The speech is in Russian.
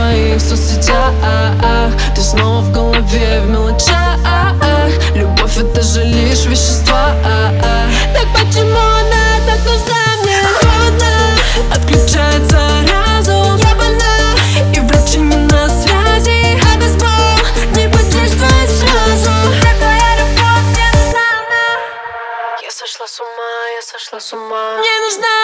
моих соцсетях. Ты снова в голове, в мелочах. Любовь это же лишь вещество. Так почему она так нужна? Мне? Холодно, отключается разум. Я больна. И врачи не на связи. А бейсбол не подействует сразу. Такая любовь мне Я сошла с ума, я сошла с ума. Мне нужна